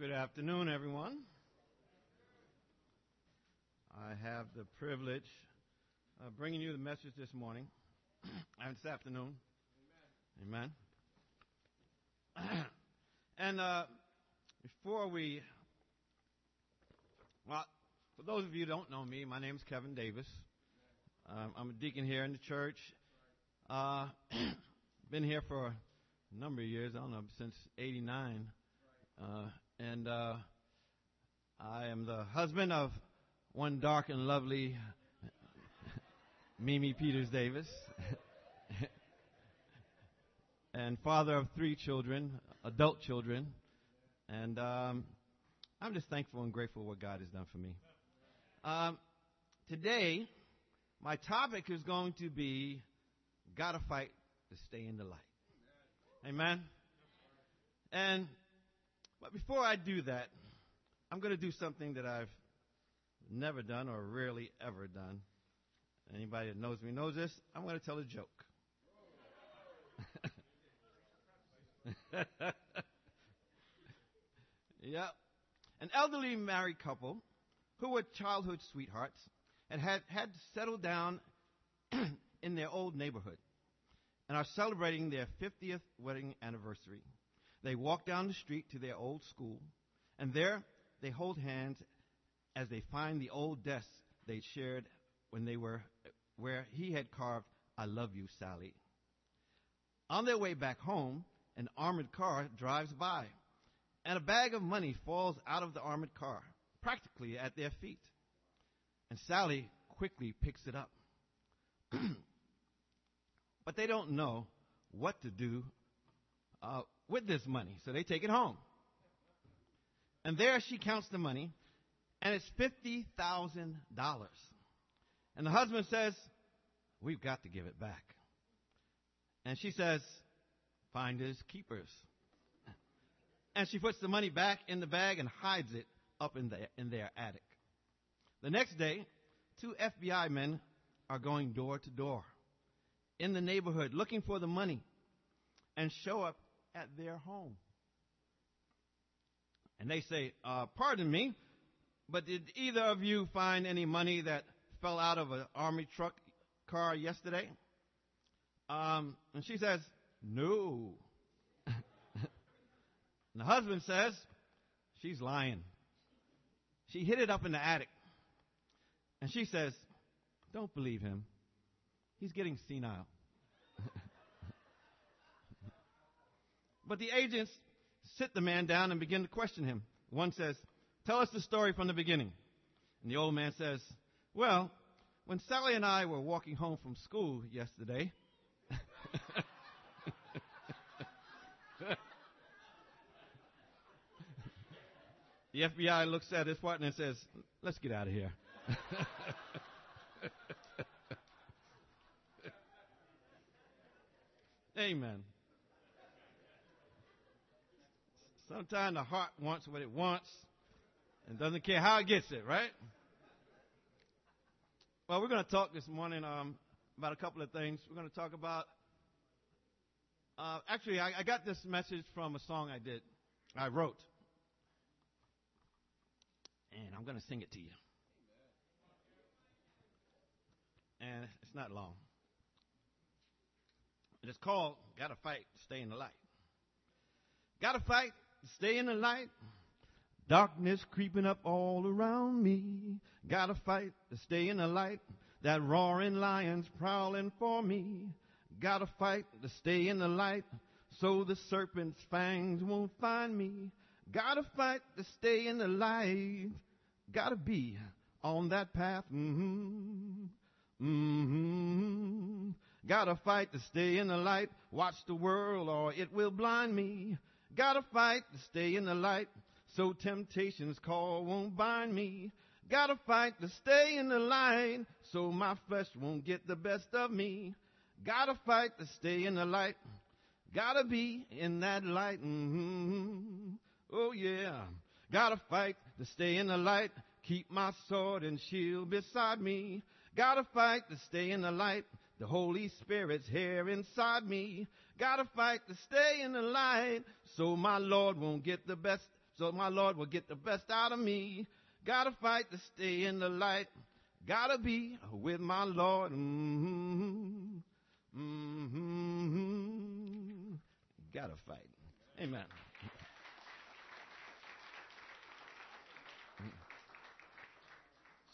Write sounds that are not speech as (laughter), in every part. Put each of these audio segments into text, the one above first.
Good afternoon, everyone. I have the privilege of bringing you the message this morning (clears throat) and this afternoon. Amen. Amen. (clears throat) and uh, before we, well, for those of you who don't know me, my name is Kevin Davis. Um, I'm a deacon here in the church. Uh, (clears throat) been here for a number of years. I don't know since '89. Uh, and uh, I am the husband of one dark and lovely Mimi Peters Davis, (laughs) and father of three children, adult children, and um, I'm just thankful and grateful what God has done for me. Um, today, my topic is going to be "Gotta fight to stay in the light." Amen. And but before I do that, I'm going to do something that I've never done or rarely ever done. Anybody that knows me knows this. I'm going to tell a joke. (laughs) yep. An elderly married couple who were childhood sweethearts and had, had settled down (clears throat) in their old neighborhood and are celebrating their 50th wedding anniversary. They walk down the street to their old school, and there they hold hands as they find the old desk they shared when they were where he had carved I love you Sally. On their way back home, an armored car drives by, and a bag of money falls out of the armored car, practically at their feet. And Sally quickly picks it up. (clears throat) but they don't know what to do uh, with this money. So they take it home. And there she counts the money, and it's $50,000. And the husband says, We've got to give it back. And she says, Finders keepers. And she puts the money back in the bag and hides it up in, the, in their attic. The next day, two FBI men are going door to door in the neighborhood looking for the money and show up at their home. And they say, uh, Pardon me, but did either of you find any money that fell out of an army truck car yesterday? Um, and she says, No. (laughs) and the husband says, She's lying. She hid it up in the attic. And she says, Don't believe him. He's getting senile. But the agents sit the man down and begin to question him. One says, Tell us the story from the beginning. And the old man says, Well, when Sally and I were walking home from school yesterday, (laughs) the FBI looks at his partner and says, Let's get out of here. (laughs) Amen. Sometimes the heart wants what it wants and doesn't care how it gets it, right? Well, we're going to talk this morning um, about a couple of things. We're going to talk about. Uh, actually, I, I got this message from a song I did, I wrote, and I'm going to sing it to you. And it's not long. It's called "Gotta Fight to Stay in the Light." Gotta fight stay in the light. Darkness creeping up all around me. Gotta fight to stay in the light. That roaring lion's prowling for me. Gotta fight to stay in the light so the serpent's fangs won't find me. Gotta fight to stay in the light. Gotta be on that path. Mm-hmm. Mm-hmm. Gotta fight to stay in the light. Watch the world or it will blind me. Gotta fight to stay in the light so temptation's call won't bind me. Gotta fight to stay in the light so my flesh won't get the best of me. Gotta fight to stay in the light. Gotta be in that light. Mm-hmm. Oh yeah. Gotta fight to stay in the light. Keep my sword and shield beside me. Gotta fight to stay in the light. The Holy Spirit's here inside me. Gotta fight to stay in the light so my Lord won't get the best so my Lord will get the best out of me. Gotta fight to stay in the light. Gotta be with my Lord. Mm-hmm. Mm-hmm. Gotta fight. Amen.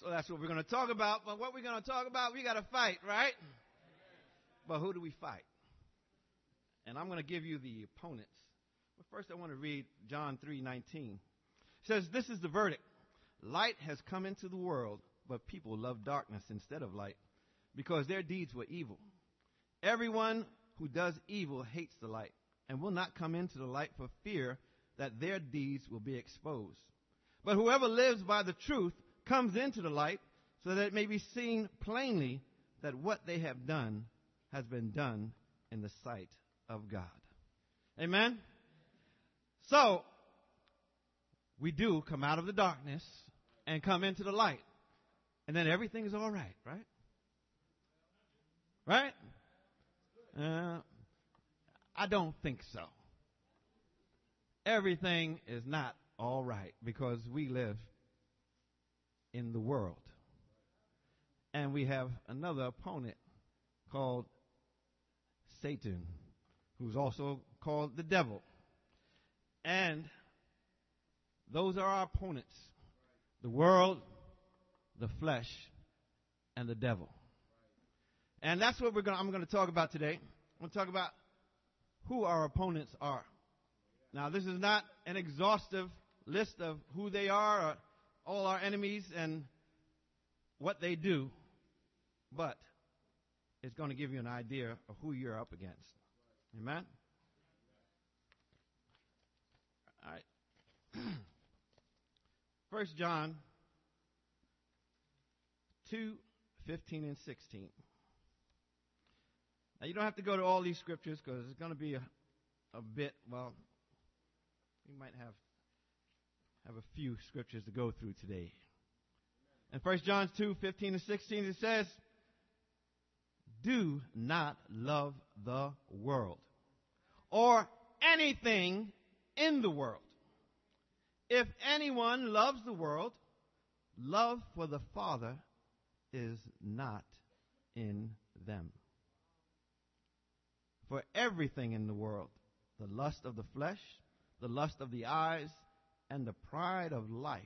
So that's what we're going to talk about. But what we're going to talk about, we got to fight, right? But who do we fight? And I'm going to give you the opponents. But first, I want to read John 3:19. It says, "This is the verdict: Light has come into the world, but people love darkness instead of light, because their deeds were evil. Everyone who does evil hates the light and will not come into the light for fear that their deeds will be exposed. But whoever lives by the truth comes into the light so that it may be seen plainly that what they have done has been done in the sight of God. Amen? So, we do come out of the darkness and come into the light. And then everything is all right, right? Right? Uh, I don't think so. Everything is not all right because we live in the world. And we have another opponent called Satan, who's also called the devil. And those are our opponents the world, the flesh, and the devil. And that's what we're gonna, I'm going to talk about today. I'm going to talk about who our opponents are. Now, this is not an exhaustive list of who they are or all our enemies and what they do, but it's going to give you an idea of who you're up against. Amen? All right. (clears throat) First John 2 15 and 16. Now, you don't have to go to all these scriptures because it's going to be a, a bit, well, we might have have a few scriptures to go through today. In 1 John 2, 15 and 16, it says, Do not love the world or anything in the world. If anyone loves the world, love for the Father is not in them. For everything in the world, the lust of the flesh, the lust of the eyes, and the pride of life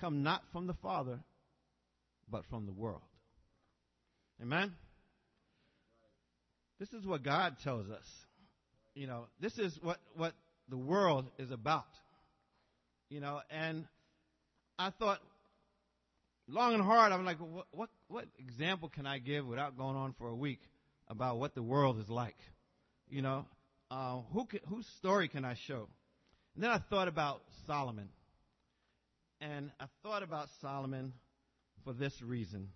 come not from the Father, but from the world. Amen? This is what God tells us. You know, this is what, what the world is about. You know, and I thought long and hard, I'm like, what, what, what example can I give without going on for a week about what the world is like? You know, uh, who can, whose story can I show? And then I thought about Solomon. And I thought about Solomon for this reason.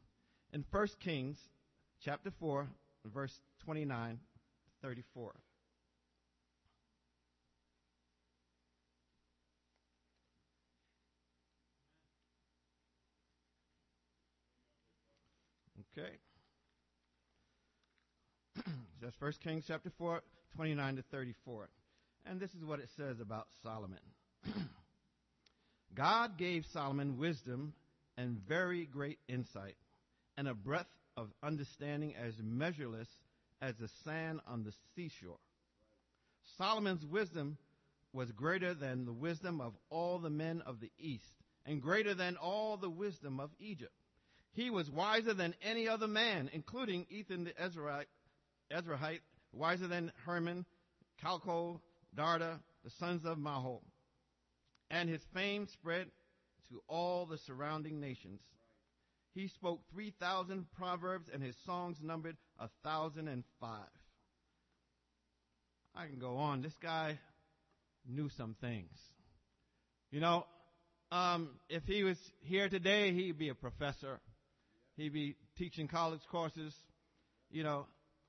In 1 Kings chapter 4, verse 29 34. Okay. That's 1 Kings chapter 4, 29 to 34. And this is what it says about Solomon. (clears throat) God gave Solomon wisdom and very great insight, and a breadth of understanding as measureless as the sand on the seashore. Solomon's wisdom was greater than the wisdom of all the men of the east, and greater than all the wisdom of Egypt. He was wiser than any other man, including Ethan the Ezrahite, Ezrahite wiser than Herman, Calcol, Darda, the sons of Mahol. And his fame spread to all the surrounding nations. He spoke 3,000 proverbs, and his songs numbered a 1,005. I can go on. This guy knew some things. You know, um, if he was here today, he'd be a professor. He'd be teaching college courses, you know.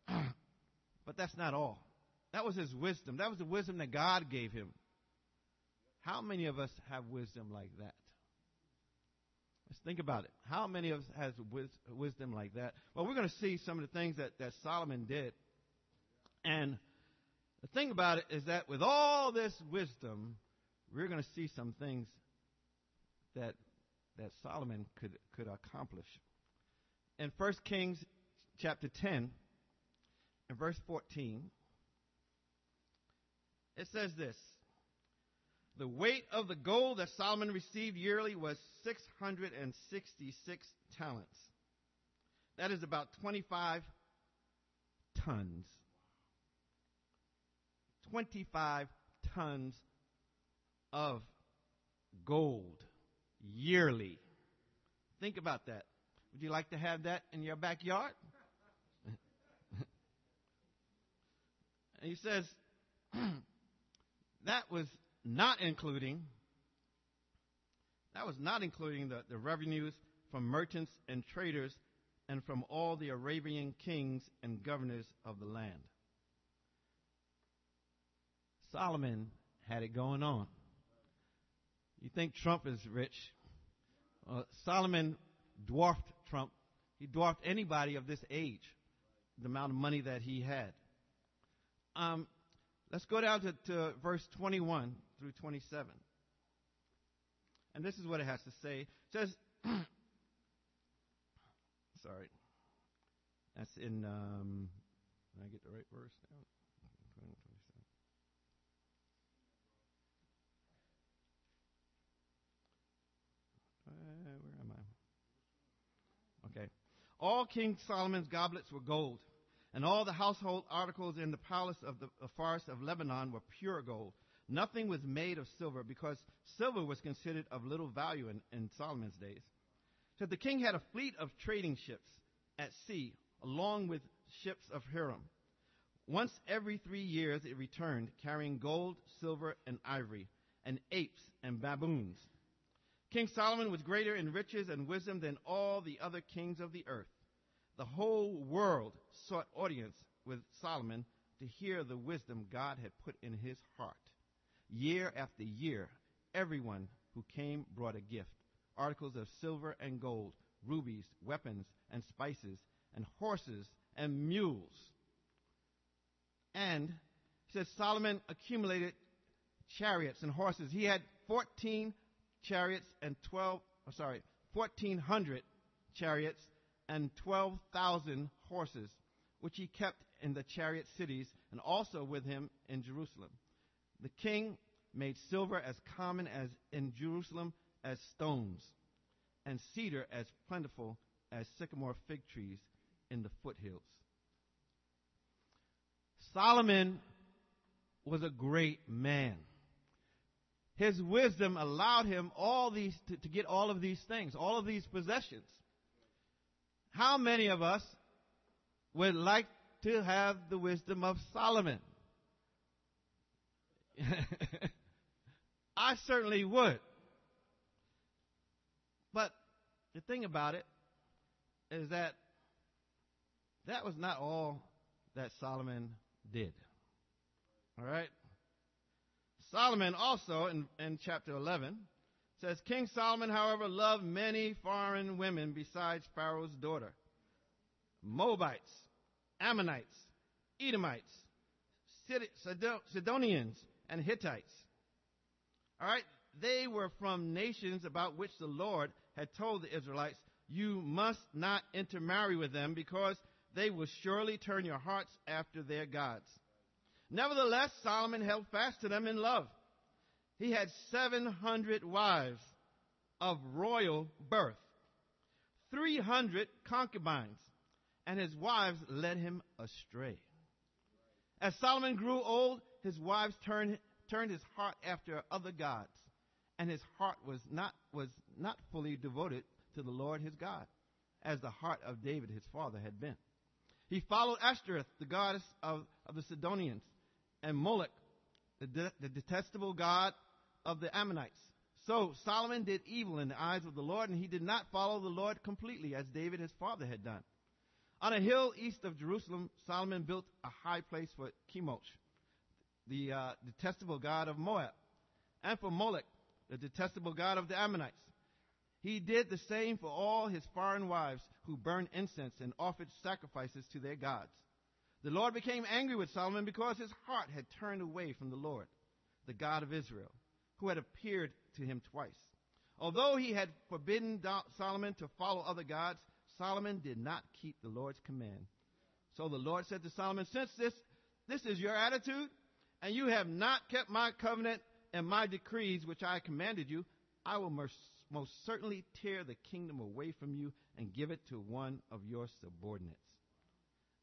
But that's not all. That was his wisdom. That was the wisdom that God gave him. How many of us have wisdom like that? Let's think about it. How many of us has wisdom like that? Well, we're going to see some of the things that, that Solomon did. And the thing about it is that with all this wisdom, we're going to see some things that that Solomon could could accomplish. In 1 Kings chapter 10 and verse 14, it says this. The weight of the gold that Solomon received yearly was 666 talents. That is about 25 tons. 25 tons of gold yearly. Think about that. Would you like to have that in your backyard? He says (clears throat) that was not including that was not including the, the revenues from merchants and traders and from all the Arabian kings and governors of the land. Solomon had it going on. You think Trump is rich? Uh, Solomon dwarfed Trump. He dwarfed anybody of this age, the amount of money that he had. Um, let's go down to, to verse 21 through 27. And this is what it has to say. It says, (clears throat) sorry. That's in, um, did I get the right verse now? Uh, where am I? Okay. All King Solomon's goblets were gold, and all the household articles in the palace of the uh, forest of Lebanon were pure gold. Nothing was made of silver because silver was considered of little value in, in Solomon's days. So the king had a fleet of trading ships at sea, along with ships of Hiram. Once every three years it returned, carrying gold, silver, and ivory, and apes and baboons. King Solomon was greater in riches and wisdom than all the other kings of the earth. The whole world sought audience with Solomon to hear the wisdom God had put in his heart. Year after year, everyone who came brought a gift articles of silver and gold, rubies, weapons, and spices, and horses and mules. And says Solomon accumulated chariots and horses. He had 14 chariots and 12, oh, sorry, 1,400 chariots and 12,000 horses, which he kept in the chariot cities and also with him in Jerusalem. The king made silver as common as in Jerusalem as stones, and cedar as plentiful as sycamore fig trees in the foothills. Solomon was a great man. His wisdom allowed him all these to, to get all of these things, all of these possessions. How many of us would like to have the wisdom of Solomon? (laughs) I certainly would. But the thing about it is that that was not all that Solomon did. All right? Solomon also in, in chapter 11 says, King Solomon, however, loved many foreign women besides Pharaoh's daughter. Moabites, Ammonites, Edomites, Sidonians, and Hittites. All right? They were from nations about which the Lord had told the Israelites, you must not intermarry with them because they will surely turn your hearts after their gods. Nevertheless, Solomon held fast to them in love. He had 700 wives of royal birth, 300 concubines, and his wives led him astray. As Solomon grew old, his wives turned, turned his heart after other gods, and his heart was not, was not fully devoted to the Lord his God, as the heart of David his father had been. He followed Ashtoreth, the goddess of, of the Sidonians, and Moloch, the, de- the detestable god of the Ammonites. So Solomon did evil in the eyes of the Lord, and he did not follow the Lord completely as David his father had done. On a hill east of Jerusalem, Solomon built a high place for Chemosh, the uh, detestable god of Moab, and for Moloch, the detestable god of the Ammonites. He did the same for all his foreign wives who burned incense and offered sacrifices to their gods. The Lord became angry with Solomon because his heart had turned away from the Lord, the God of Israel. Who had appeared to him twice. Although he had forbidden Solomon to follow other gods, Solomon did not keep the Lord's command. So the Lord said to Solomon, Since this, this is your attitude, and you have not kept my covenant and my decrees which I commanded you, I will most, certainly tear the kingdom away from you and give it to one of your subordinates.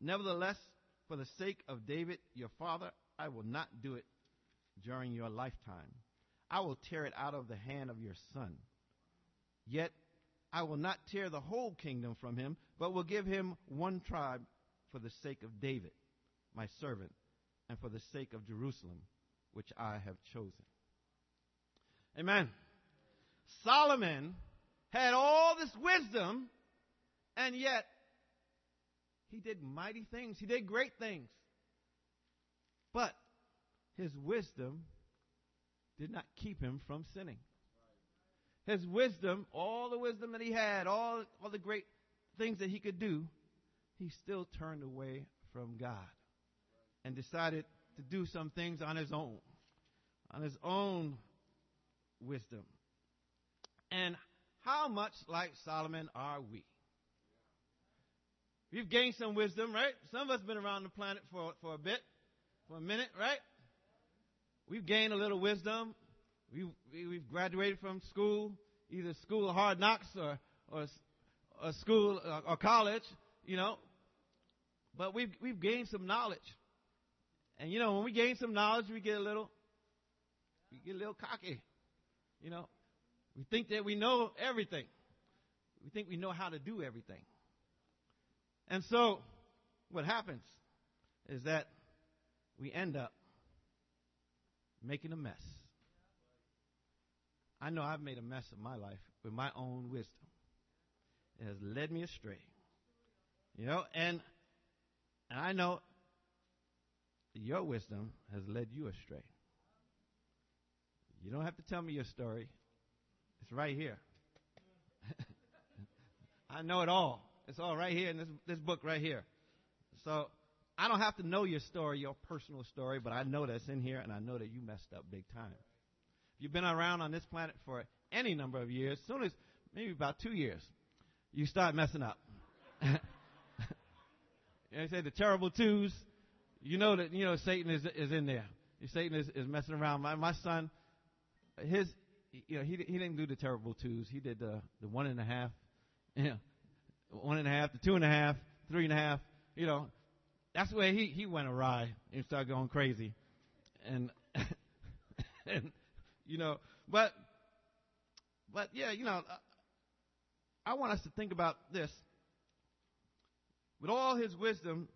Nevertheless, for the sake of David, your father, I will not do it during your lifetime. I will tear it out of the hand of your son. Yet I will not tear the whole kingdom from him, but will give him one tribe for the sake of David, my servant, and for the sake of Jerusalem, which I have chosen. Amen. Solomon had all this wisdom, and yet he did mighty things. He did great things. But his wisdom did not keep him from sinning. His wisdom, all the wisdom that he had, all, all the great things that he could do, he still turned away from God and decided to do some things on his own, on his own wisdom. And how much like Solomon are we? We've gained some wisdom, right? Some of us been around the planet for, for a bit, for a minute, right? We've gained a little wisdom. We've, we've graduated from school, either school of hard knocks or, or, or school or, uh, or college, you know. But we've, we've gained some knowledge. And you know, when we gain some knowledge, we get a little, we get a little cocky. You know, we think that we know everything. We think we know how to do everything. And so, what happens is that we end up making a mess. I know I've made a mess of my life with my own wisdom. It has led me astray. You know, and, and I know your wisdom has led you astray. You don't have to tell me your story. It's right here. (laughs) I know it all. It's all right here in this, this book right here. So I don't have to know your story, your personal story, but I know that's in here and I know that you messed up big time. If you've been around on this planet for any number of years, soon as maybe about two years, you start messing up. (laughs) know, say the terrible twos, you know that, you know, Satan is, is in there. Satan is, is messing around. My, my son, his, you know, he, he didn't do the terrible twos. He did the, the one and a half, (laughs) you know, one and a half, the two and a half, three and a half, you know, that's where he, he went awry and started going crazy. And, (laughs) and, you know, but, but yeah, you know, I want us to think about this. With all his wisdom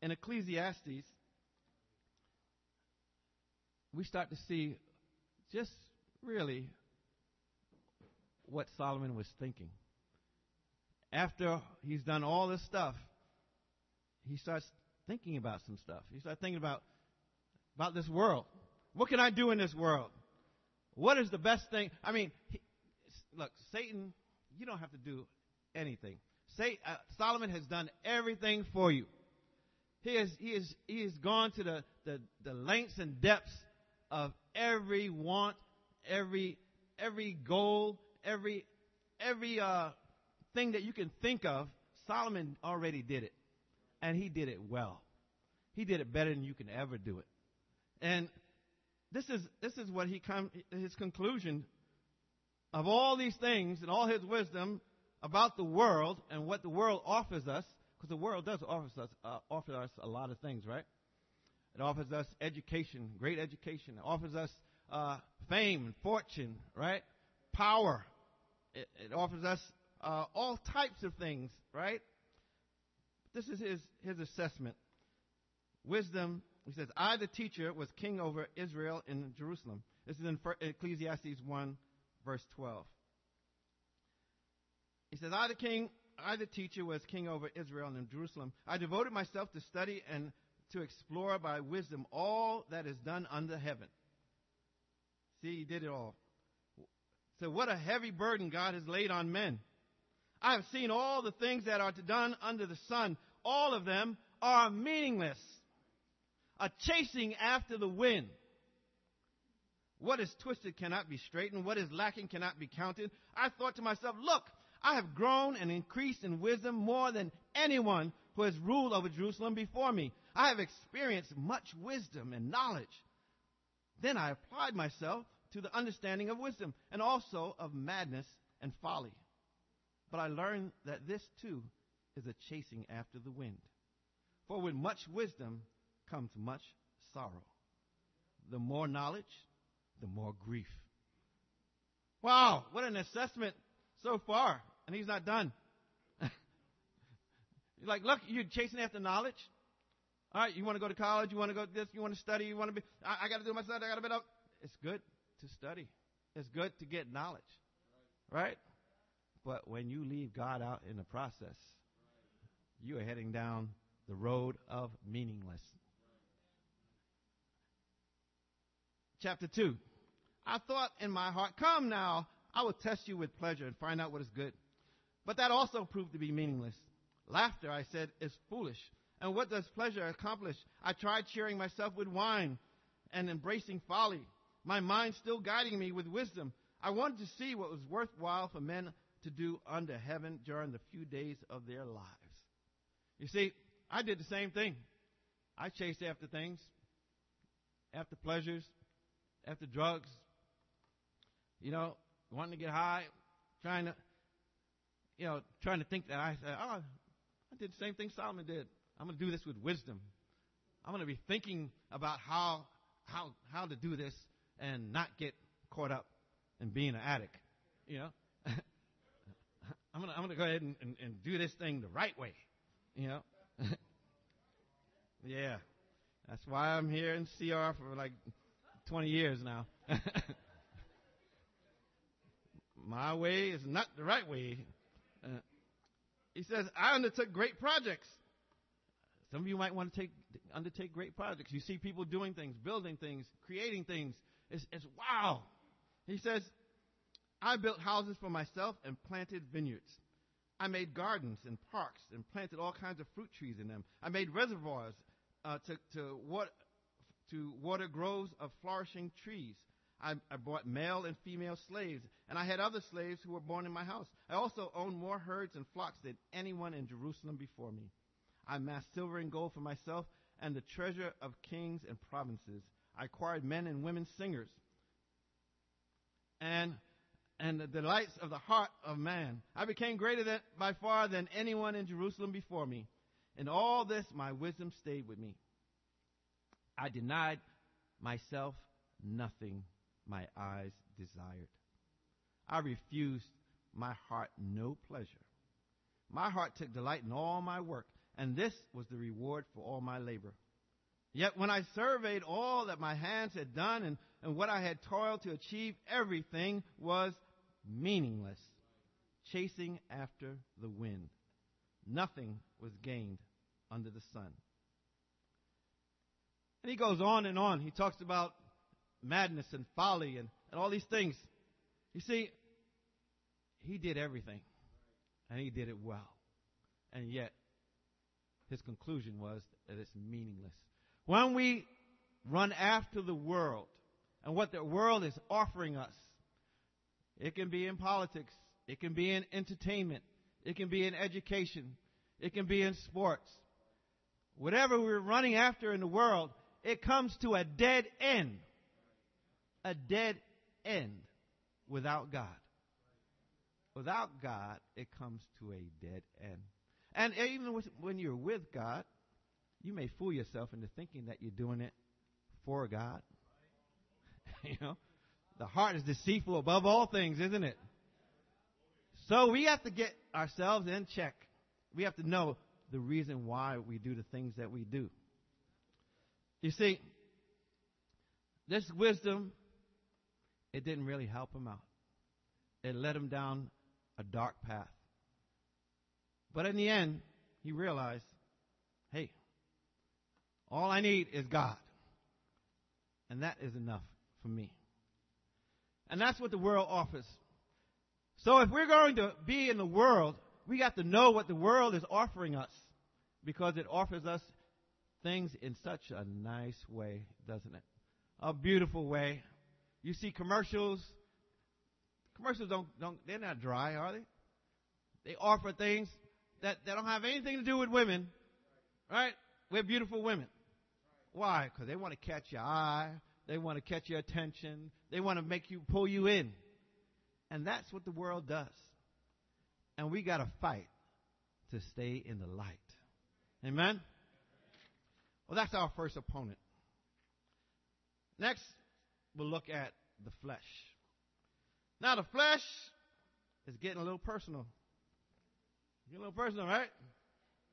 in Ecclesiastes, we start to see just really what Solomon was thinking. After he's done all this stuff, he starts thinking about some stuff. He starts thinking about about this world. What can I do in this world? What is the best thing? I mean, he, look, Satan, you don't have to do anything. Say, uh, Solomon has done everything for you. He has, he has, he has gone to the, the, the lengths and depths of every want, every, every goal, every, every, uh, thing that you can think of. Solomon already did it and he did it well. He did it better than you can ever do it. And this is this is what he come his conclusion of all these things and all his wisdom about the world and what the world offers us, because the world does offer us uh, offer us a lot of things, right? It offers us education, great education. It offers us uh, fame, fortune, right? Power. It, it offers us uh, all types of things, right? This is his, his assessment. Wisdom, he says, I, the teacher, was king over Israel in Jerusalem. This is in Ecclesiastes 1, verse 12. He says, I, the king, I, the teacher, was king over Israel in Jerusalem. I devoted myself to study and to explore by wisdom all that is done under heaven. See, he did it all. So, what a heavy burden God has laid on men. I have seen all the things that are done under the sun. All of them are meaningless. A chasing after the wind. What is twisted cannot be straightened. What is lacking cannot be counted. I thought to myself, look, I have grown and increased in wisdom more than anyone who has ruled over Jerusalem before me. I have experienced much wisdom and knowledge. Then I applied myself to the understanding of wisdom and also of madness and folly. But I learned that this too is a chasing after the wind. For with much wisdom comes much sorrow. The more knowledge, the more grief. Wow, what an assessment so far. And he's not done. (laughs) he's like, look, you're chasing after knowledge. All right, you want to go to college, you want to go this, you want to study, you want to be, I, I got to do my study, I got to be up. It's good to study. It's good to get knowledge. Right? But when you leave God out in the process, you are heading down the road of meaningless. Chapter 2. I thought in my heart, come now, I will test you with pleasure and find out what is good. But that also proved to be meaningless. Laughter, I said, is foolish. And what does pleasure accomplish? I tried cheering myself with wine and embracing folly, my mind still guiding me with wisdom. I wanted to see what was worthwhile for men to do under heaven during the few days of their lives. You see, I did the same thing. I chased after things, after pleasures, after drugs, you know, wanting to get high, trying to, you know, trying to think that I said, oh, I did the same thing Solomon did. I'm going to do this with wisdom. I'm going to be thinking about how, how, how to do this and not get caught up in being an addict. You know, (laughs) I'm going to, I'm going to go ahead and, and, and do this thing the right way. You (laughs) know, yeah, that's why I'm here in CR for like 20 years now. (laughs) My way is not the right way. Uh, he says, I undertook great projects. Some of you might want to take, undertake great projects. You see people doing things, building things, creating things. It's, it's wow. He says, I built houses for myself and planted vineyards. I made gardens and parks and planted all kinds of fruit trees in them. I made reservoirs uh, to, to, what, to water groves of flourishing trees. I, I bought male and female slaves, and I had other slaves who were born in my house. I also owned more herds and flocks than anyone in Jerusalem before me. I amassed silver and gold for myself and the treasure of kings and provinces. I acquired men and women singers and and the delights of the heart of man. I became greater than, by far than anyone in Jerusalem before me. In all this, my wisdom stayed with me. I denied myself nothing my eyes desired. I refused my heart no pleasure. My heart took delight in all my work, and this was the reward for all my labor. Yet when I surveyed all that my hands had done and, and what I had toiled to achieve, everything was meaningless, chasing after the wind. Nothing was gained under the sun. And he goes on and on. He talks about madness and folly and, and all these things. You see, he did everything, and he did it well. And yet, his conclusion was that it's meaningless. When we run after the world and what the world is offering us, it can be in politics, it can be in entertainment, it can be in education, it can be in sports. Whatever we're running after in the world, it comes to a dead end. A dead end without God. Without God, it comes to a dead end. And even when you're with God, you may fool yourself into thinking that you're doing it for God. (laughs) you know, the heart is deceitful above all things, isn't it? So we have to get ourselves in check. We have to know the reason why we do the things that we do. You see, this wisdom, it didn't really help him out. It led him down a dark path. But in the end, he realized, hey, all I need is God. And that is enough for me. And that's what the world offers. So if we're going to be in the world, we got to know what the world is offering us because it offers us things in such a nice way, doesn't it? A beautiful way. You see commercials. Commercials don't, don't, they're not dry, are they? They offer things that, that don't have anything to do with women, right? We're beautiful women. Why? Because they want to catch your eye. They want to catch your attention. They want to make you, pull you in. And that's what the world does. And we got to fight to stay in the light. Amen? Well, that's our first opponent. Next, we'll look at the flesh. Now, the flesh is getting a little personal. Getting a little personal, right?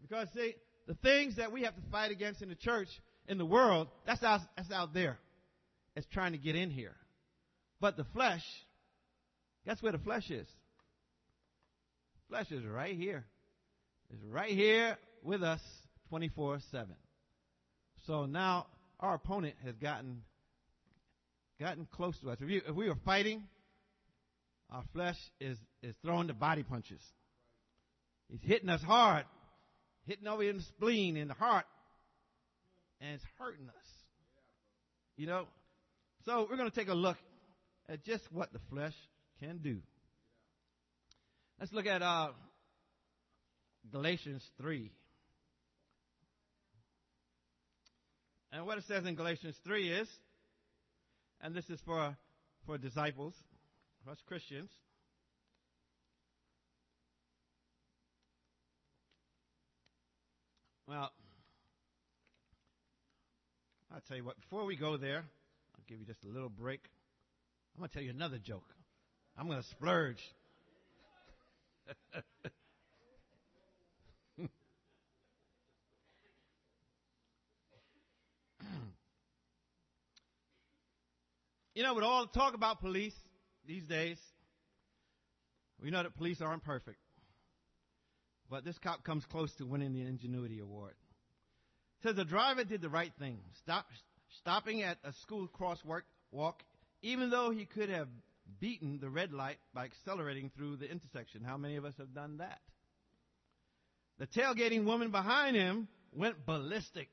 Because, see, the things that we have to fight against in the church, in the world, that's out, that's out there. It's trying to get in here. But the flesh, guess where the flesh is? Flesh is right here. It's right here with us 24 7. So now our opponent has gotten gotten close to us. If, you, if we were fighting, our flesh is, is throwing the body punches. He's hitting us hard, hitting over in the spleen, in the heart, and it's hurting us. You know? So we're going to take a look at just what the flesh can do. Let's look at uh, Galatians 3. And what it says in Galatians 3 is, and this is for, for disciples, for us Christians. Well, I'll tell you what, before we go there, give you just a little break. I'm going to tell you another joke. I'm going to splurge. (clears throat) you know, with all the talk about police these days, we know that police aren't perfect. But this cop comes close to winning the Ingenuity Award. Says the driver did the right thing, stop, stopping at a school crosswalk, walk, even though he could have beaten the red light by accelerating through the intersection. How many of us have done that? The tailgating woman behind him went ballistic,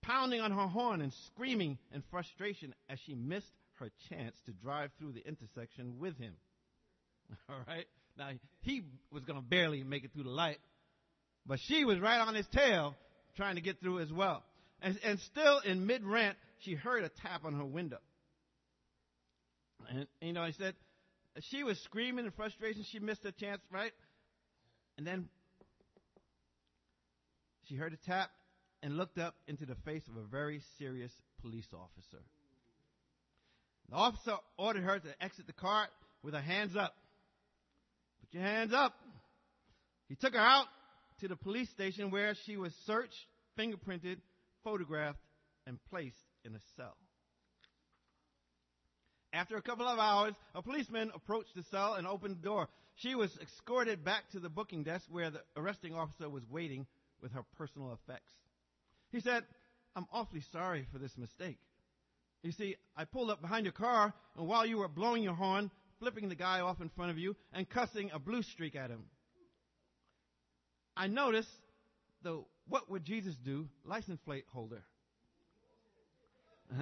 pounding on her horn and screaming in frustration as she missed her chance to drive through the intersection with him. (laughs) All right? Now, he was going to barely make it through the light, but she was right on his tail trying to get through as well. And, and still in mid rant, she heard a tap on her window. And, you know, he said, she was screaming in frustration. She missed her chance, right? And then she heard a tap and looked up into the face of a very serious police officer. The officer ordered her to exit the car with her hands up. Put your hands up. He took her out to the police station where she was searched, fingerprinted, photographed, and placed in a cell. After a couple of hours, a policeman approached the cell and opened the door. She was escorted back to the booking desk where the arresting officer was waiting with her personal effects. He said, I'm awfully sorry for this mistake. You see, I pulled up behind your car, and while you were blowing your horn, flipping the guy off in front of you, and cussing a blue streak at him, I noticed the What Would Jesus Do license plate holder. (laughs)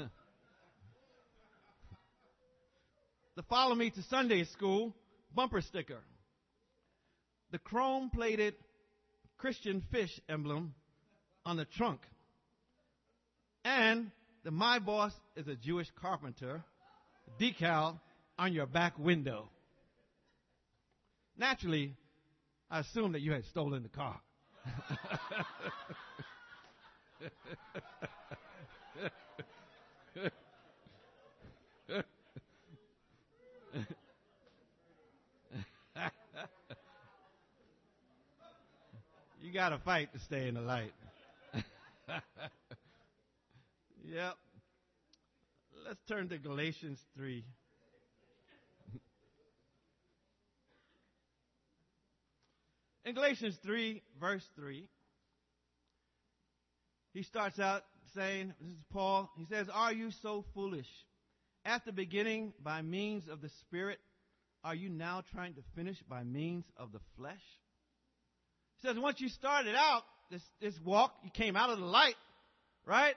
the Follow Me to Sunday School bumper sticker. The chrome plated Christian fish emblem on the trunk. And the My Boss is a Jewish carpenter decal on your back window. Naturally, I assumed that you had stolen the car. You got to fight to stay in the light. (laughs) yep. Let's turn to Galatians 3. In Galatians 3, verse 3, he starts out saying, This is Paul. He says, Are you so foolish? After beginning by means of the Spirit, are you now trying to finish by means of the flesh? He says, once you started out this, this walk, you came out of the light, right?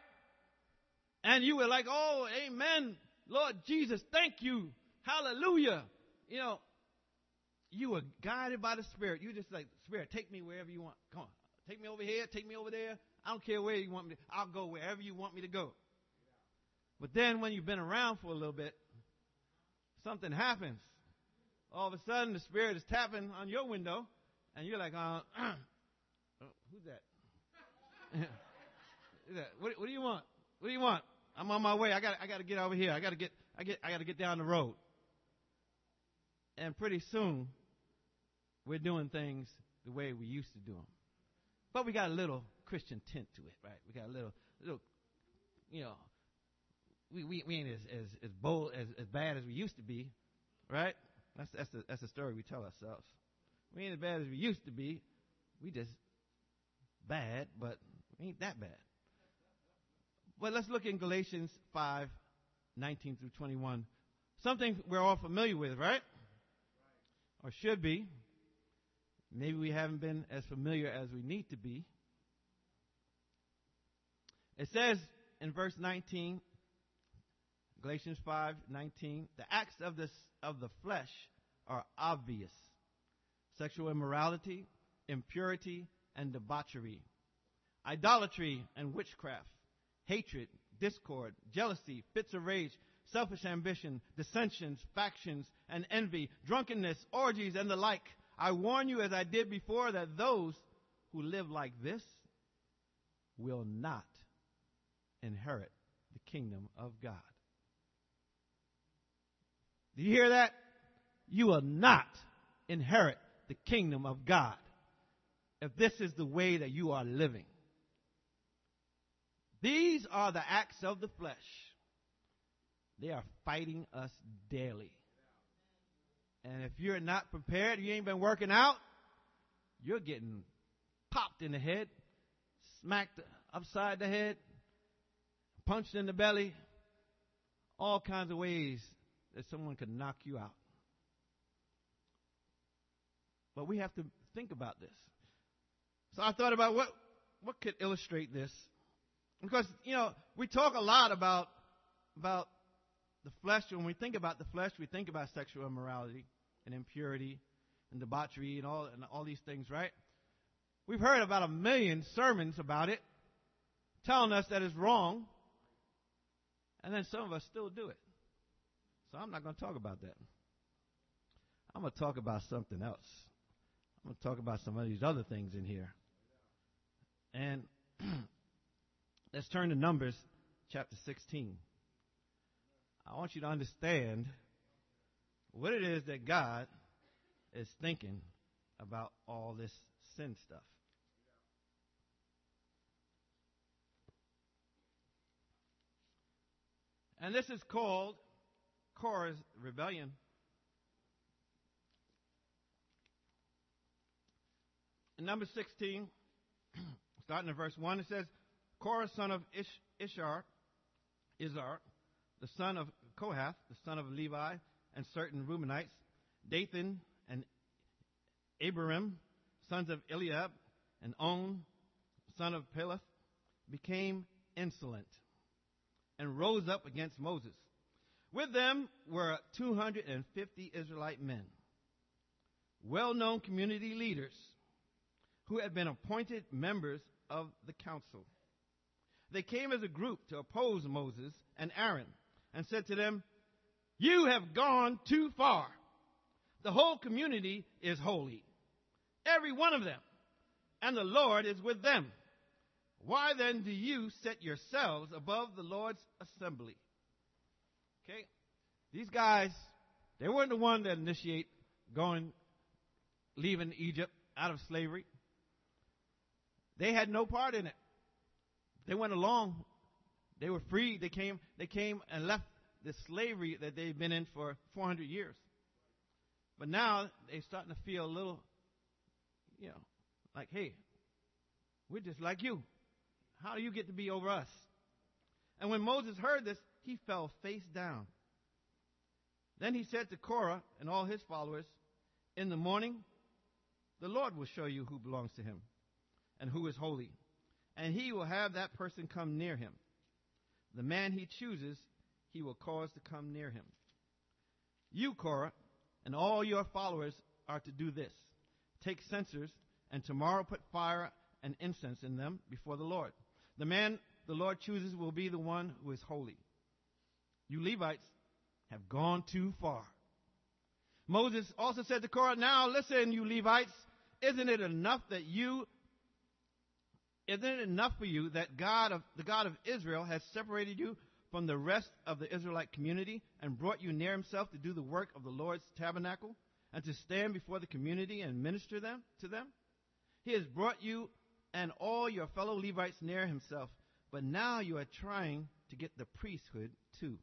And you were like, oh, amen. Lord Jesus, thank you. Hallelujah. You know, you were guided by the Spirit. You just like, Spirit, take me wherever you want. Come on. Take me over here. Take me over there. I don't care where you want me to. I'll go wherever you want me to go. But then when you've been around for a little bit, something happens. All of a sudden, the Spirit is tapping on your window, and you're like, uh, (clears throat) oh, (laughs) who's that? what, what do you want? What do you want? I'm on my way. I got I got to get over here. I got to get I get I got to get down the road. And pretty soon, we're doing things the way we used to do them. But we got a little Christian tint to it, right? We got a little little you know, we we, we ain't as, as as bold as as bad as we used to be, right? That's that's the that's the story we tell ourselves. We ain't as bad as we used to be. We just bad, but we ain't that bad. But let's look in Galatians 5, 19 through 21. Something we're all familiar with, right? Or should be. Maybe we haven't been as familiar as we need to be. It says in verse 19, Galatians 5, 19, the acts of the, of the flesh are obvious. Sexual immorality, impurity, and debauchery. Idolatry and witchcraft hatred, discord, jealousy, fits of rage, selfish ambition, dissensions, factions, and envy, drunkenness, orgies, and the like. I warn you, as I did before, that those who live like this will not inherit the kingdom of God. Do you hear that? You will not inherit the kingdom of God if this is the way that you are living. These are the acts of the flesh. They are fighting us daily. And if you're not prepared, you ain't been working out, you're getting popped in the head, smacked upside the head, punched in the belly, all kinds of ways that someone could knock you out. But we have to think about this. So I thought about what, what could illustrate this because, you know, we talk a lot about, about the flesh. When we think about the flesh, we think about sexual immorality and impurity and debauchery and all, and all these things, right? We've heard about a million sermons about it, telling us that it's wrong, and then some of us still do it. So I'm not going to talk about that. I'm going to talk about something else. I'm going to talk about some of these other things in here. And (clears throat) Let's turn to Numbers chapter 16. I want you to understand what it is that God is thinking about all this sin stuff. And this is called Korah's rebellion. In number 16, (clears throat) starting in verse 1, it says, Korah, son of Ish, Ishar, Izar, the son of Kohath, the son of Levi, and certain Reubenites, Dathan and Abiram, sons of Eliab, and On, son of Peleth, became insolent and rose up against Moses. With them were 250 Israelite men, well known community leaders who had been appointed members of the council. They came as a group to oppose Moses and Aaron and said to them, You have gone too far. The whole community is holy, every one of them, and the Lord is with them. Why then do you set yourselves above the Lord's assembly? Okay? These guys, they weren't the one that initiate going, leaving Egypt out of slavery. They had no part in it. They went along. They were free. They came, they came and left the slavery that they've been in for 400 years. But now they're starting to feel a little, you know, like, hey, we're just like you. How do you get to be over us? And when Moses heard this, he fell face down. Then he said to Korah and all his followers, In the morning, the Lord will show you who belongs to him and who is holy and he will have that person come near him. The man he chooses, he will cause to come near him. You, Korah, and all your followers are to do this. Take censers, and tomorrow put fire and incense in them before the Lord. The man the Lord chooses will be the one who is holy. You Levites have gone too far. Moses also said to Korah, Now listen, you Levites, isn't it enough that you isn't it enough for you that God of the God of Israel has separated you from the rest of the Israelite community and brought you near himself to do the work of the Lord's tabernacle and to stand before the community and minister them to them? He has brought you and all your fellow Levites near himself, but now you are trying to get the priesthood too.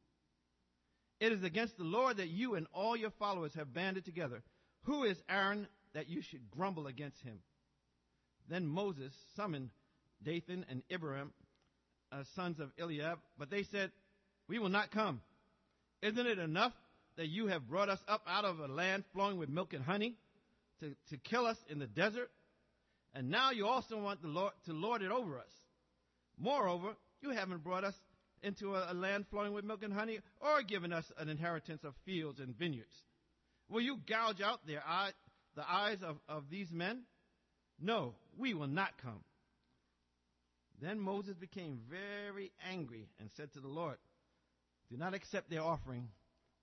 It is against the Lord that you and all your followers have banded together. Who is Aaron that you should grumble against him? Then Moses summoned Dathan and Abiram, uh, sons of Eliab, but they said, We will not come. Isn't it enough that you have brought us up out of a land flowing with milk and honey to, to kill us in the desert? And now you also want the Lord to lord it over us. Moreover, you haven't brought us into a, a land flowing with milk and honey, or given us an inheritance of fields and vineyards? Will you gouge out their eye, the eyes of, of these men? No, we will not come. Then Moses became very angry and said to the Lord, Do not accept their offering.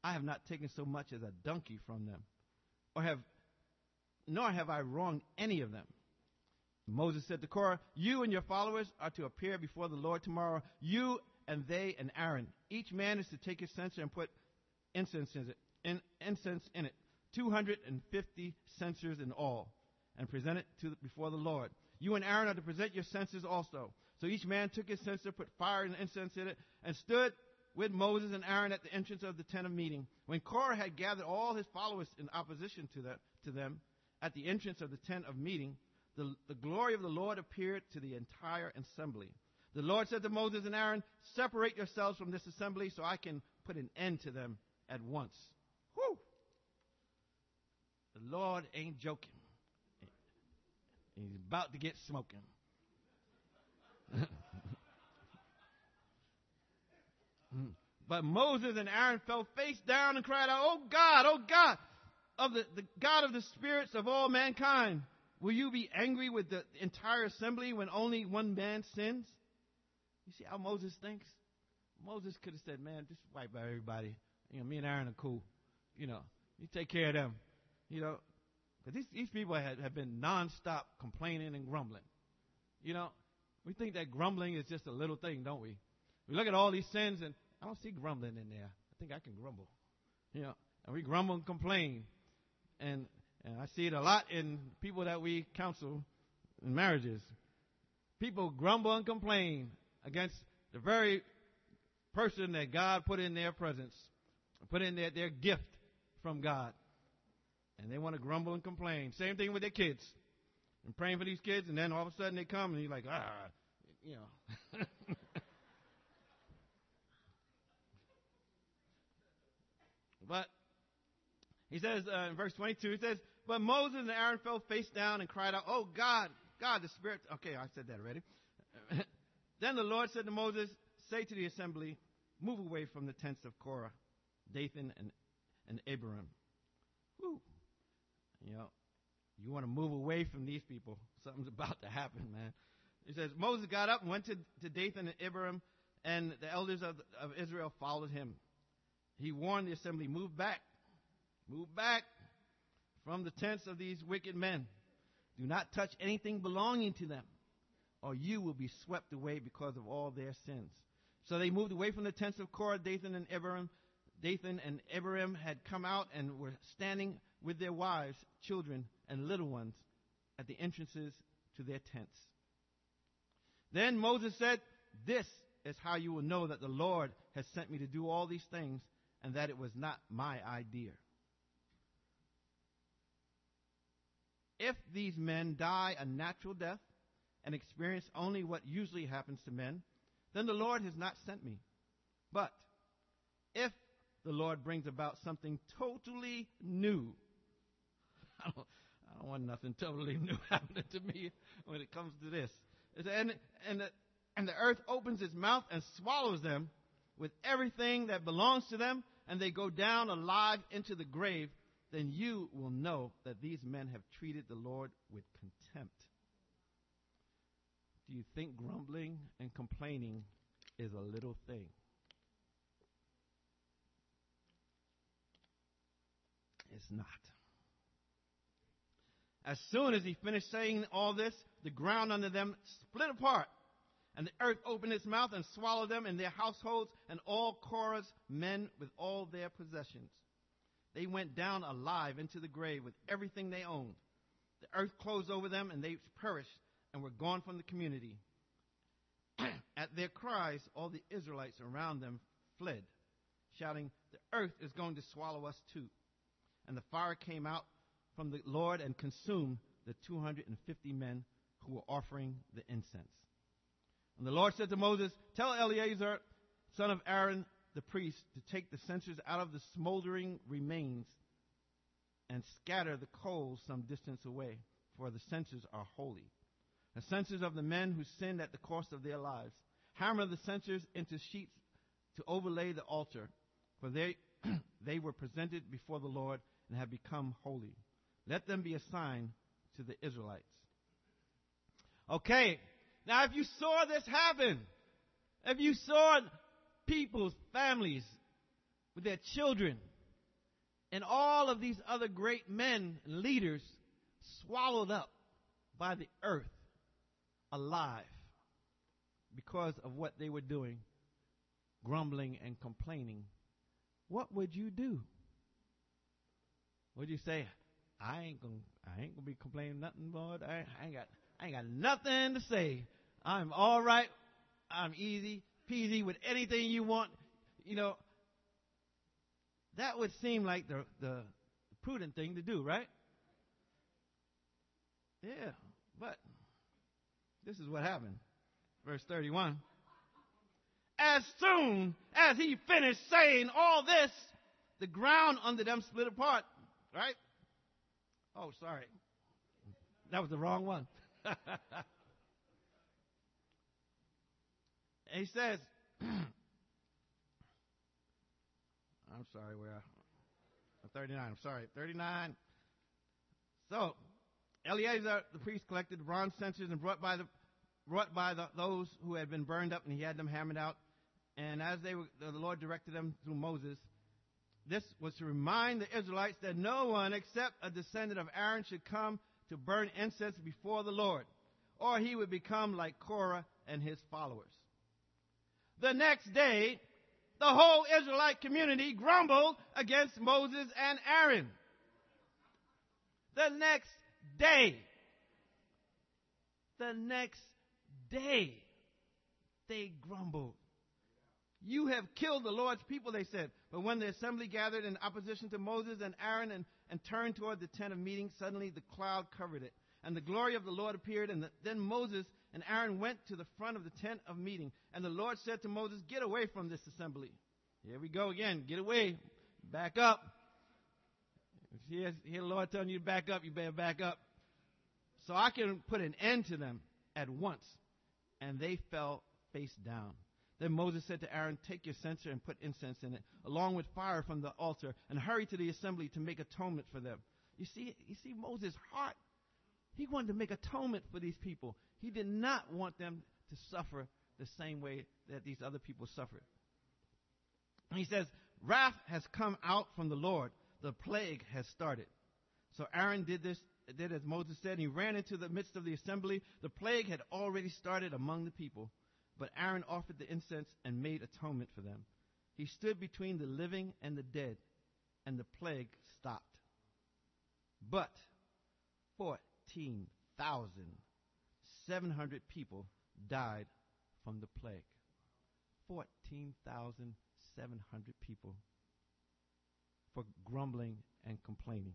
I have not taken so much as a donkey from them, or have, nor have I wronged any of them. Moses said to Korah, You and your followers are to appear before the Lord tomorrow, you and they and Aaron. Each man is to take his censer and put incense in it, in, incense in it, 250 censers in all, and present it to, before the Lord. You and Aaron are to present your censers also. So each man took his censer, put fire and incense in it, and stood with Moses and Aaron at the entrance of the tent of meeting. When Korah had gathered all his followers in opposition to, to them at the entrance of the tent of meeting, the, the glory of the Lord appeared to the entire assembly. The Lord said to Moses and Aaron, Separate yourselves from this assembly so I can put an end to them at once. Whew! The Lord ain't joking. He's about to get smoking. But Moses and Aaron fell face down and cried out, Oh God, oh God, of the, the God of the spirits of all mankind, will you be angry with the entire assembly when only one man sins? You see how Moses thinks? Moses could have said, man, just wipe out everybody. You know, me and Aaron are cool. You know, you take care of them. You know, because these, these people have, have been nonstop complaining and grumbling. You know, we think that grumbling is just a little thing, don't we? We look at all these sins and I don't see grumbling in there. I think I can grumble. You know, and we grumble and complain. And, and I see it a lot in people that we counsel in marriages. People grumble and complain against the very person that God put in their presence, put in their, their gift from God. And they want to grumble and complain. Same thing with their kids. And praying for these kids, and then all of a sudden they come and you're like, ah, you know. (laughs) but he says uh, in verse 22, he says, But Moses and Aaron fell face down and cried out, Oh God, God, the Spirit. Okay, I said that already. (laughs) Then the Lord said to Moses, Say to the assembly, move away from the tents of Korah, Dathan, and, and Abiram. Whew. You know, you want to move away from these people. Something's about to happen, man. He says, Moses got up and went to, to Dathan and Abiram, and the elders of, of Israel followed him. He warned the assembly, move back, move back from the tents of these wicked men. Do not touch anything belonging to them or you will be swept away because of all their sins. So they moved away from the tents of Korah, Dathan and Abiram. Dathan and Abiram had come out and were standing with their wives, children, and little ones at the entrances to their tents. Then Moses said, This is how you will know that the Lord has sent me to do all these things and that it was not my idea. If these men die a natural death, and experience only what usually happens to men, then the Lord has not sent me. But if the Lord brings about something totally new, (laughs) I don't want nothing (laughs) totally new happening to me when it comes to this. And, and, the, and the earth opens its mouth and swallows them, with everything that belongs to them, and they go down alive into the grave, then you will know that these men have treated the Lord with contempt. Do you think grumbling and complaining is a little thing? It's not. As soon as he finished saying all this, the ground under them split apart, and the earth opened its mouth and swallowed them and their households and all Korah's men with all their possessions. They went down alive into the grave with everything they owned. The earth closed over them and they perished and were gone from the community. (clears throat) At their cries, all the Israelites around them fled, shouting, The earth is going to swallow us too. And the fire came out from the Lord and consumed the 250 men who were offering the incense. And the Lord said to Moses, Tell Eleazar, son of Aaron, the priest, to take the censers out of the smoldering remains and scatter the coals some distance away, for the censers are holy. The censers of the men who sinned at the cost of their lives. Hammer the censers into sheets to overlay the altar, for they, (clears throat) they were presented before the Lord and have become holy. Let them be a sign to the Israelites. Okay, now if you saw this happen, if you saw people's families with their children and all of these other great men and leaders swallowed up by the earth alive because of what they were doing, grumbling and complaining, what would you do? Would you say, I ain't gonna, I ain't gonna be complaining nothing, Lord. I, I ain't got, I ain't got nothing to say. I'm all right. I'm easy peasy with anything you want. You know, that would seem like the, the prudent thing to do, right? Yeah, but this is what happened. Verse 31. As soon as he finished saying all this, the ground under them split apart, right? Oh, sorry. That was the wrong one. (laughs) He says, (clears throat) I'm sorry, where? I'm 39. I'm sorry, 39. So, Eleazar the priest collected bronze censers and brought by the brought by the, those who had been burned up, and he had them hammered out. And as they were, the Lord directed them through Moses, this was to remind the Israelites that no one except a descendant of Aaron should come to burn incense before the Lord, or he would become like Korah and his followers. The next day, the whole Israelite community grumbled against Moses and Aaron. The next day, the next day, they grumbled. You have killed the Lord's people, they said. But when the assembly gathered in opposition to Moses and Aaron and, and turned toward the tent of meeting, suddenly the cloud covered it. And the glory of the Lord appeared, and the, then Moses and Aaron went to the front of the tent of meeting. And the Lord said to Moses, Get away from this assembly. Here we go again. Get away. Back up. If you hear, hear the Lord telling you to back up, you better back up. So I can put an end to them at once. And they fell face down. Then Moses said to Aaron, Take your censer and put incense in it, along with fire from the altar, and hurry to the assembly to make atonement for them. You see, you see Moses' heart. He wanted to make atonement for these people. He did not want them to suffer the same way that these other people suffered. he says, Wrath has come out from the Lord. The plague has started. So Aaron did this, did as Moses said. He ran into the midst of the assembly. The plague had already started among the people. But Aaron offered the incense and made atonement for them. He stood between the living and the dead, and the plague stopped. But 14,700 people died from the plague. 14,700 people for grumbling and complaining.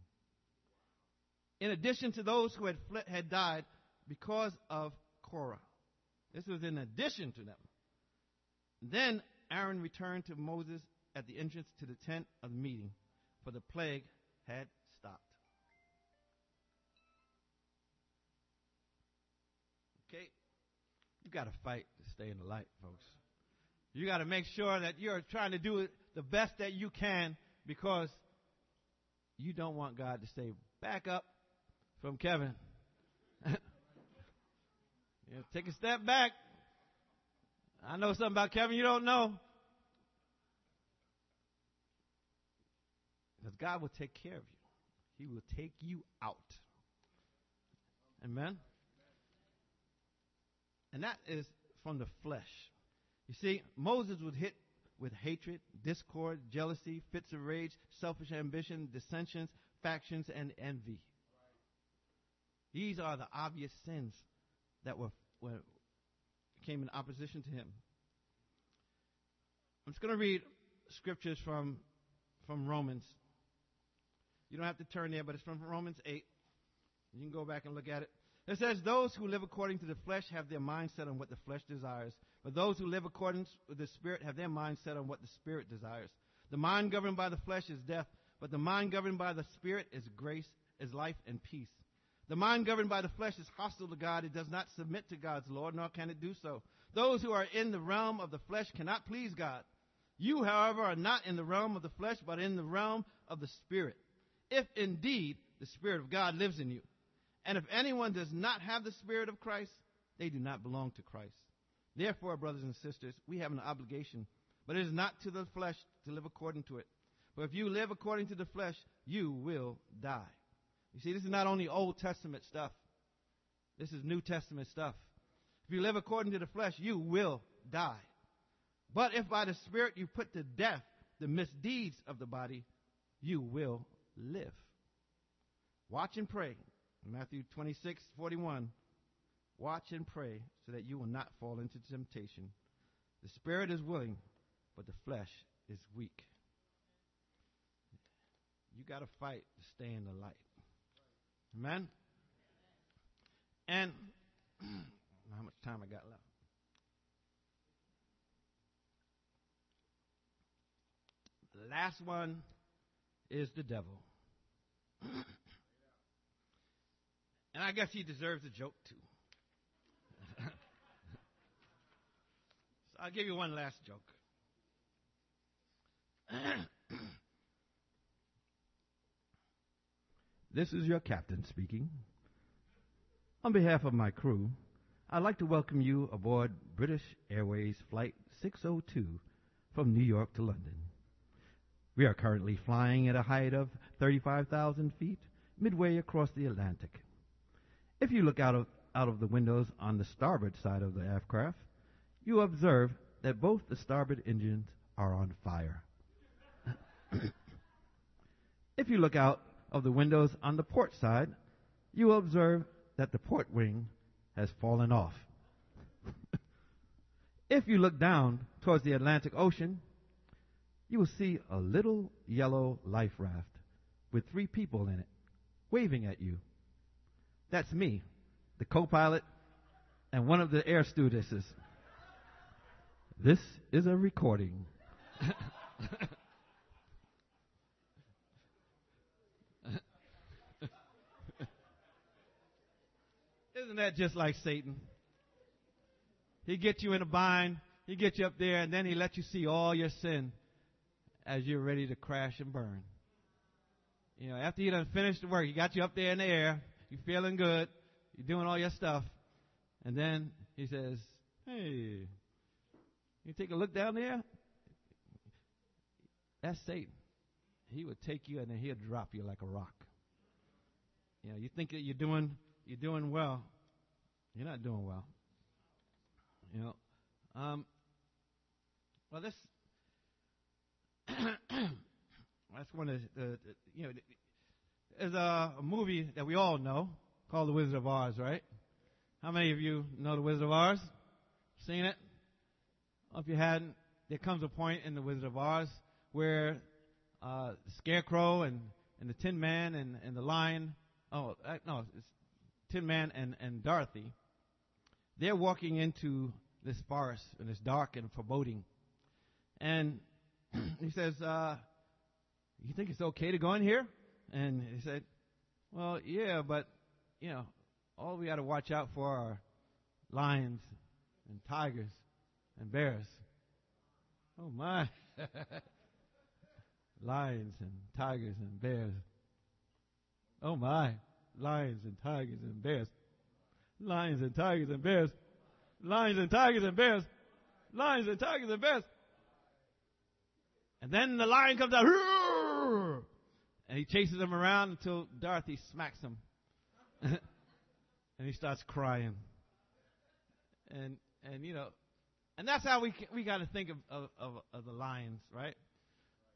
In addition to those who had, fled, had died because of Korah. This was in addition to them. Then Aaron returned to Moses at the entrance to the tent of the meeting, for the plague had stopped. Okay? You got to fight to stay in the light, folks. You got to make sure that you're trying to do the best that you can because you don't want God to say, back up from Kevin. Take a step back. I know something about Kevin you don't know. Because God will take care of you. He will take you out. Amen? And that is from the flesh. You see, Moses was hit with hatred, discord, jealousy, fits of rage, selfish ambition, dissensions, factions, and envy. These are the obvious sins that were, were came in opposition to him. I'm just going to read scriptures from from Romans. You don't have to turn there, but it's from Romans 8. You can go back and look at it. It says, Those who live according to the flesh have their mind set on what the flesh desires, but those who live according to the Spirit have their mind set on what the Spirit desires. The mind governed by the flesh is death, but the mind governed by the Spirit is grace, is life and peace. The mind governed by the flesh is hostile to God. It does not submit to God's law, nor can it do so. Those who are in the realm of the flesh cannot please God. You, however, are not in the realm of the flesh, but in the realm of the Spirit. If indeed the Spirit of God lives in you. And if anyone does not have the Spirit of Christ, they do not belong to Christ. Therefore, brothers and sisters, we have an obligation, but it is not to the flesh to live according to it. For if you live according to the flesh, you will die. You see, this is not only Old Testament stuff. This is New Testament stuff. If you live according to the flesh, you will die. But if by the Spirit you put to death the misdeeds of the body, you will live. Watch and pray Matthew 26, 41. Watch and pray so that you will not fall into temptation. The spirit is willing, but the flesh is weak. You got to fight to stay in the light. Amen? And (clears throat) how much time I got left? The last one is the devil. (clears throat) And I guess he deserves a joke too. (laughs) so I'll give you one last joke. (clears throat) this is your captain speaking. On behalf of my crew, I'd like to welcome you aboard British Airways Flight 602 from New York to London. We are currently flying at a height of 35,000 feet midway across the Atlantic. If you look out of, out of the windows on the starboard side of the aircraft, you observe that both the starboard engines are on fire. (coughs) if you look out of the windows on the port side, you will observe that the port wing has fallen off. (laughs) if you look down towards the Atlantic Ocean, you will see a little yellow life raft with three people in it, waving at you. That's me, the co pilot, and one of the air stewardesses. This is a recording. (laughs) Isn't that just like Satan? He gets you in a bind, he gets you up there, and then he lets you see all your sin as you're ready to crash and burn. You know, after you done finished the work, he got you up there in the air, you're feeling good. You're doing all your stuff. And then he says, Hey, you take a look down there? That's Satan. He would take you and then he'll drop you like a rock. You know, you think that you're doing you're doing well. You're not doing well. You know. Um, well, this (coughs) that's one of the, the you know is a, movie that we all know called The Wizard of Oz, right? How many of you know The Wizard of Oz? Seen it? Well, if you hadn't, there comes a point in The Wizard of Oz where uh, the Scarecrow and, and the Tin Man and, and the Lion, oh, uh, no, it's Tin Man and, and Dorothy, they're walking into this forest and it's dark and foreboding. And (clears throat) he says, uh, you think it's okay to go in here? And he said, Well, yeah, but, you know, all we got to watch out for are (laughs) lions and tigers and bears. Oh my. Lions and tigers and bears. Oh my. Lions and tigers and bears. Lions and tigers and bears. Lions and tigers and bears. Lions and tigers and bears. And then the lion comes out. (laughs) And he chases him around until Dorothy smacks him. (laughs) and he starts crying. And, and you know, and that's how we, we got to think of, of, of, of the lions, right?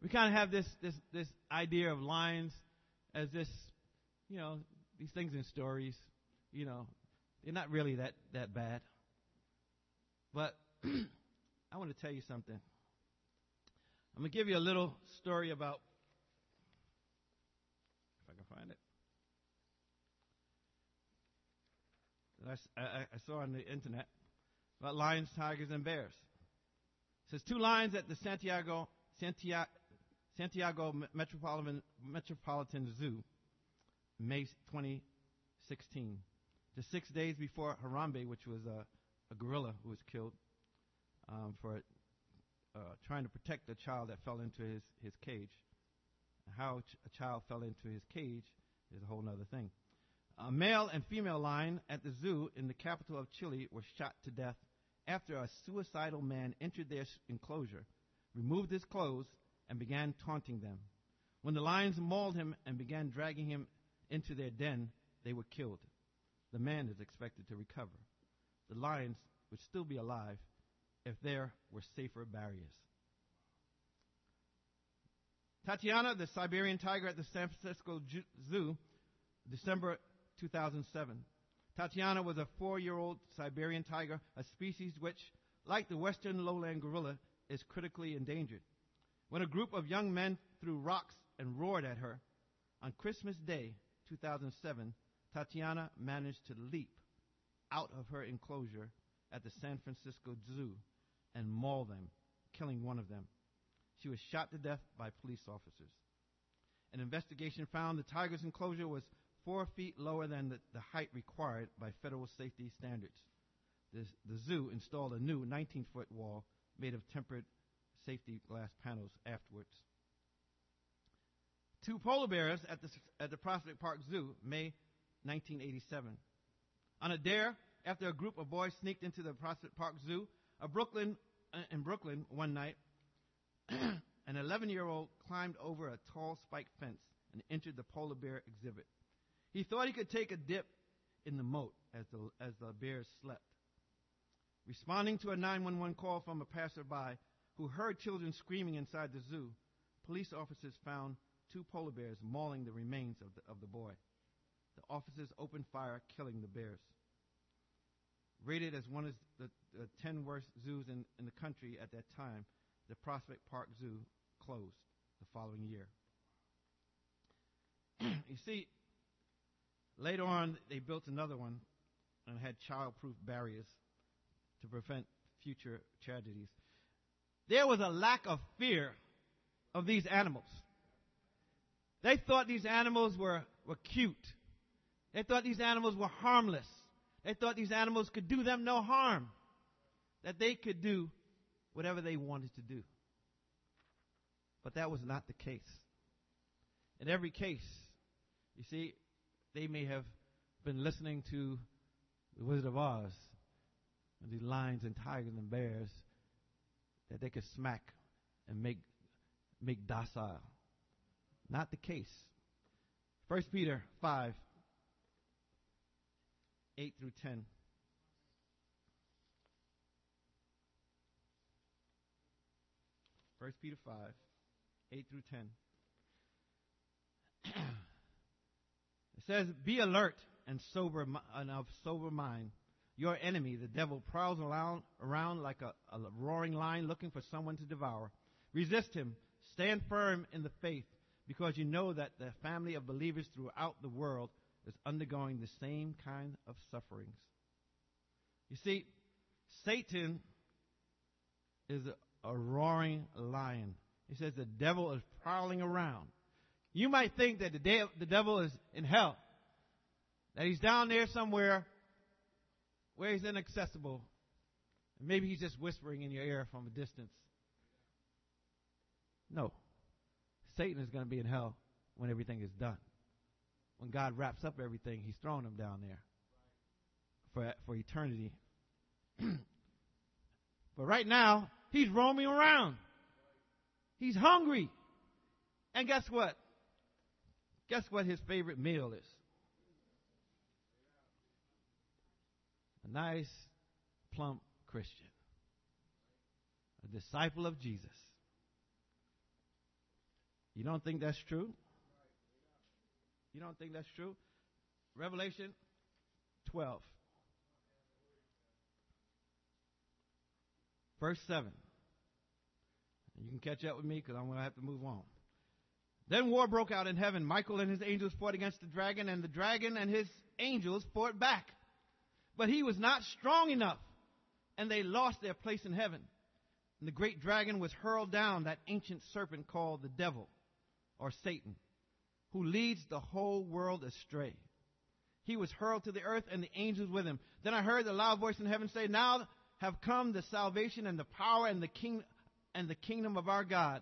We kind of have this, this, this idea of lions as this, you know, these things in stories, you know, they're not really that, that bad. But (clears throat) I want to tell you something. I'm going to give you a little story about, if I can find it, I, I, I saw on the internet about lions, tigers, and bears. It says two lions at the Santiago, Santiago, Santiago Metropolitan, Metropolitan Zoo, May 2016. Just six days before Harambe, which was a, a gorilla who was killed um, for uh, trying to protect a child that fell into his, his cage. How ch- a child fell into his cage is a whole other thing. A male and female lion at the zoo in the capital of Chile were shot to death after a suicidal man entered their enclosure, removed his clothes, and began taunting them. When the lions mauled him and began dragging him into their den, they were killed. The man is expected to recover. The lions would still be alive if there were safer barriers. Tatiana, the Siberian tiger at the San Francisco Zoo, December 2007. Tatiana was a four year old Siberian tiger, a species which, like the western lowland gorilla, is critically endangered. When a group of young men threw rocks and roared at her, on Christmas Day 2007, Tatiana managed to leap out of her enclosure at the San Francisco Zoo and maul them, killing one of them. She was shot to death by police officers. An investigation found the tiger's enclosure was four feet lower than the, the height required by federal safety standards. This, the zoo installed a new 19 foot wall made of tempered safety glass panels afterwards. Two polar bears at the, at the Prospect Park Zoo, May 1987. On a dare, after a group of boys sneaked into the Prospect Park Zoo, Brooklyn, uh, in Brooklyn one night, (clears throat) an 11 year old climbed over a tall spike fence and entered the polar bear exhibit. He thought he could take a dip in the moat as the, as the bears slept. Responding to a 911 call from a passerby who heard children screaming inside the zoo, police officers found two polar bears mauling the remains of the, of the boy. The officers opened fire, killing the bears. Rated as one of the, the 10 worst zoos in, in the country at that time, the Prospect Park Zoo closed the following year. (clears throat) you see, Later on, they built another one and had child-proof barriers to prevent future tragedies. There was a lack of fear of these animals. They thought these animals were, were cute. They thought these animals were harmless. They thought these animals could do them no harm. That they could do whatever they wanted to do. But that was not the case. In every case, you see, they may have been listening to the Wizard of Oz and these lions and tigers and bears that they could smack and make make docile. Not the case. First Peter five, eight through ten. First Peter five, eight through ten. (clears throat) it says, Be alert and sober and of sober mind. Your enemy, the devil, prowls around, around like a, a roaring lion looking for someone to devour. Resist him. Stand firm in the faith because you know that the family of believers throughout the world is undergoing the same kind of sufferings. You see, Satan is a, a roaring lion. He says the devil is prowling around. You might think that the, de- the devil is in hell, that he's down there somewhere where he's inaccessible. Maybe he's just whispering in your ear from a distance. No. Satan is going to be in hell when everything is done. When God wraps up everything, he's throwing him down there for, for eternity. (clears throat) but right now, he's roaming around. He's hungry. And guess what? Guess what his favorite meal is? A nice, plump Christian. A disciple of Jesus. You don't think that's true? You don't think that's true? Revelation 12. Verse 7. You can catch up with me because I'm going to have to move on. Then war broke out in heaven. Michael and his angels fought against the dragon, and the dragon and his angels fought back. But he was not strong enough, and they lost their place in heaven. And the great dragon was hurled down, that ancient serpent called the devil, or Satan, who leads the whole world astray. He was hurled to the earth, and the angels with him. Then I heard the loud voice in heaven say, Now have come the salvation and the power and the king and the kingdom of our God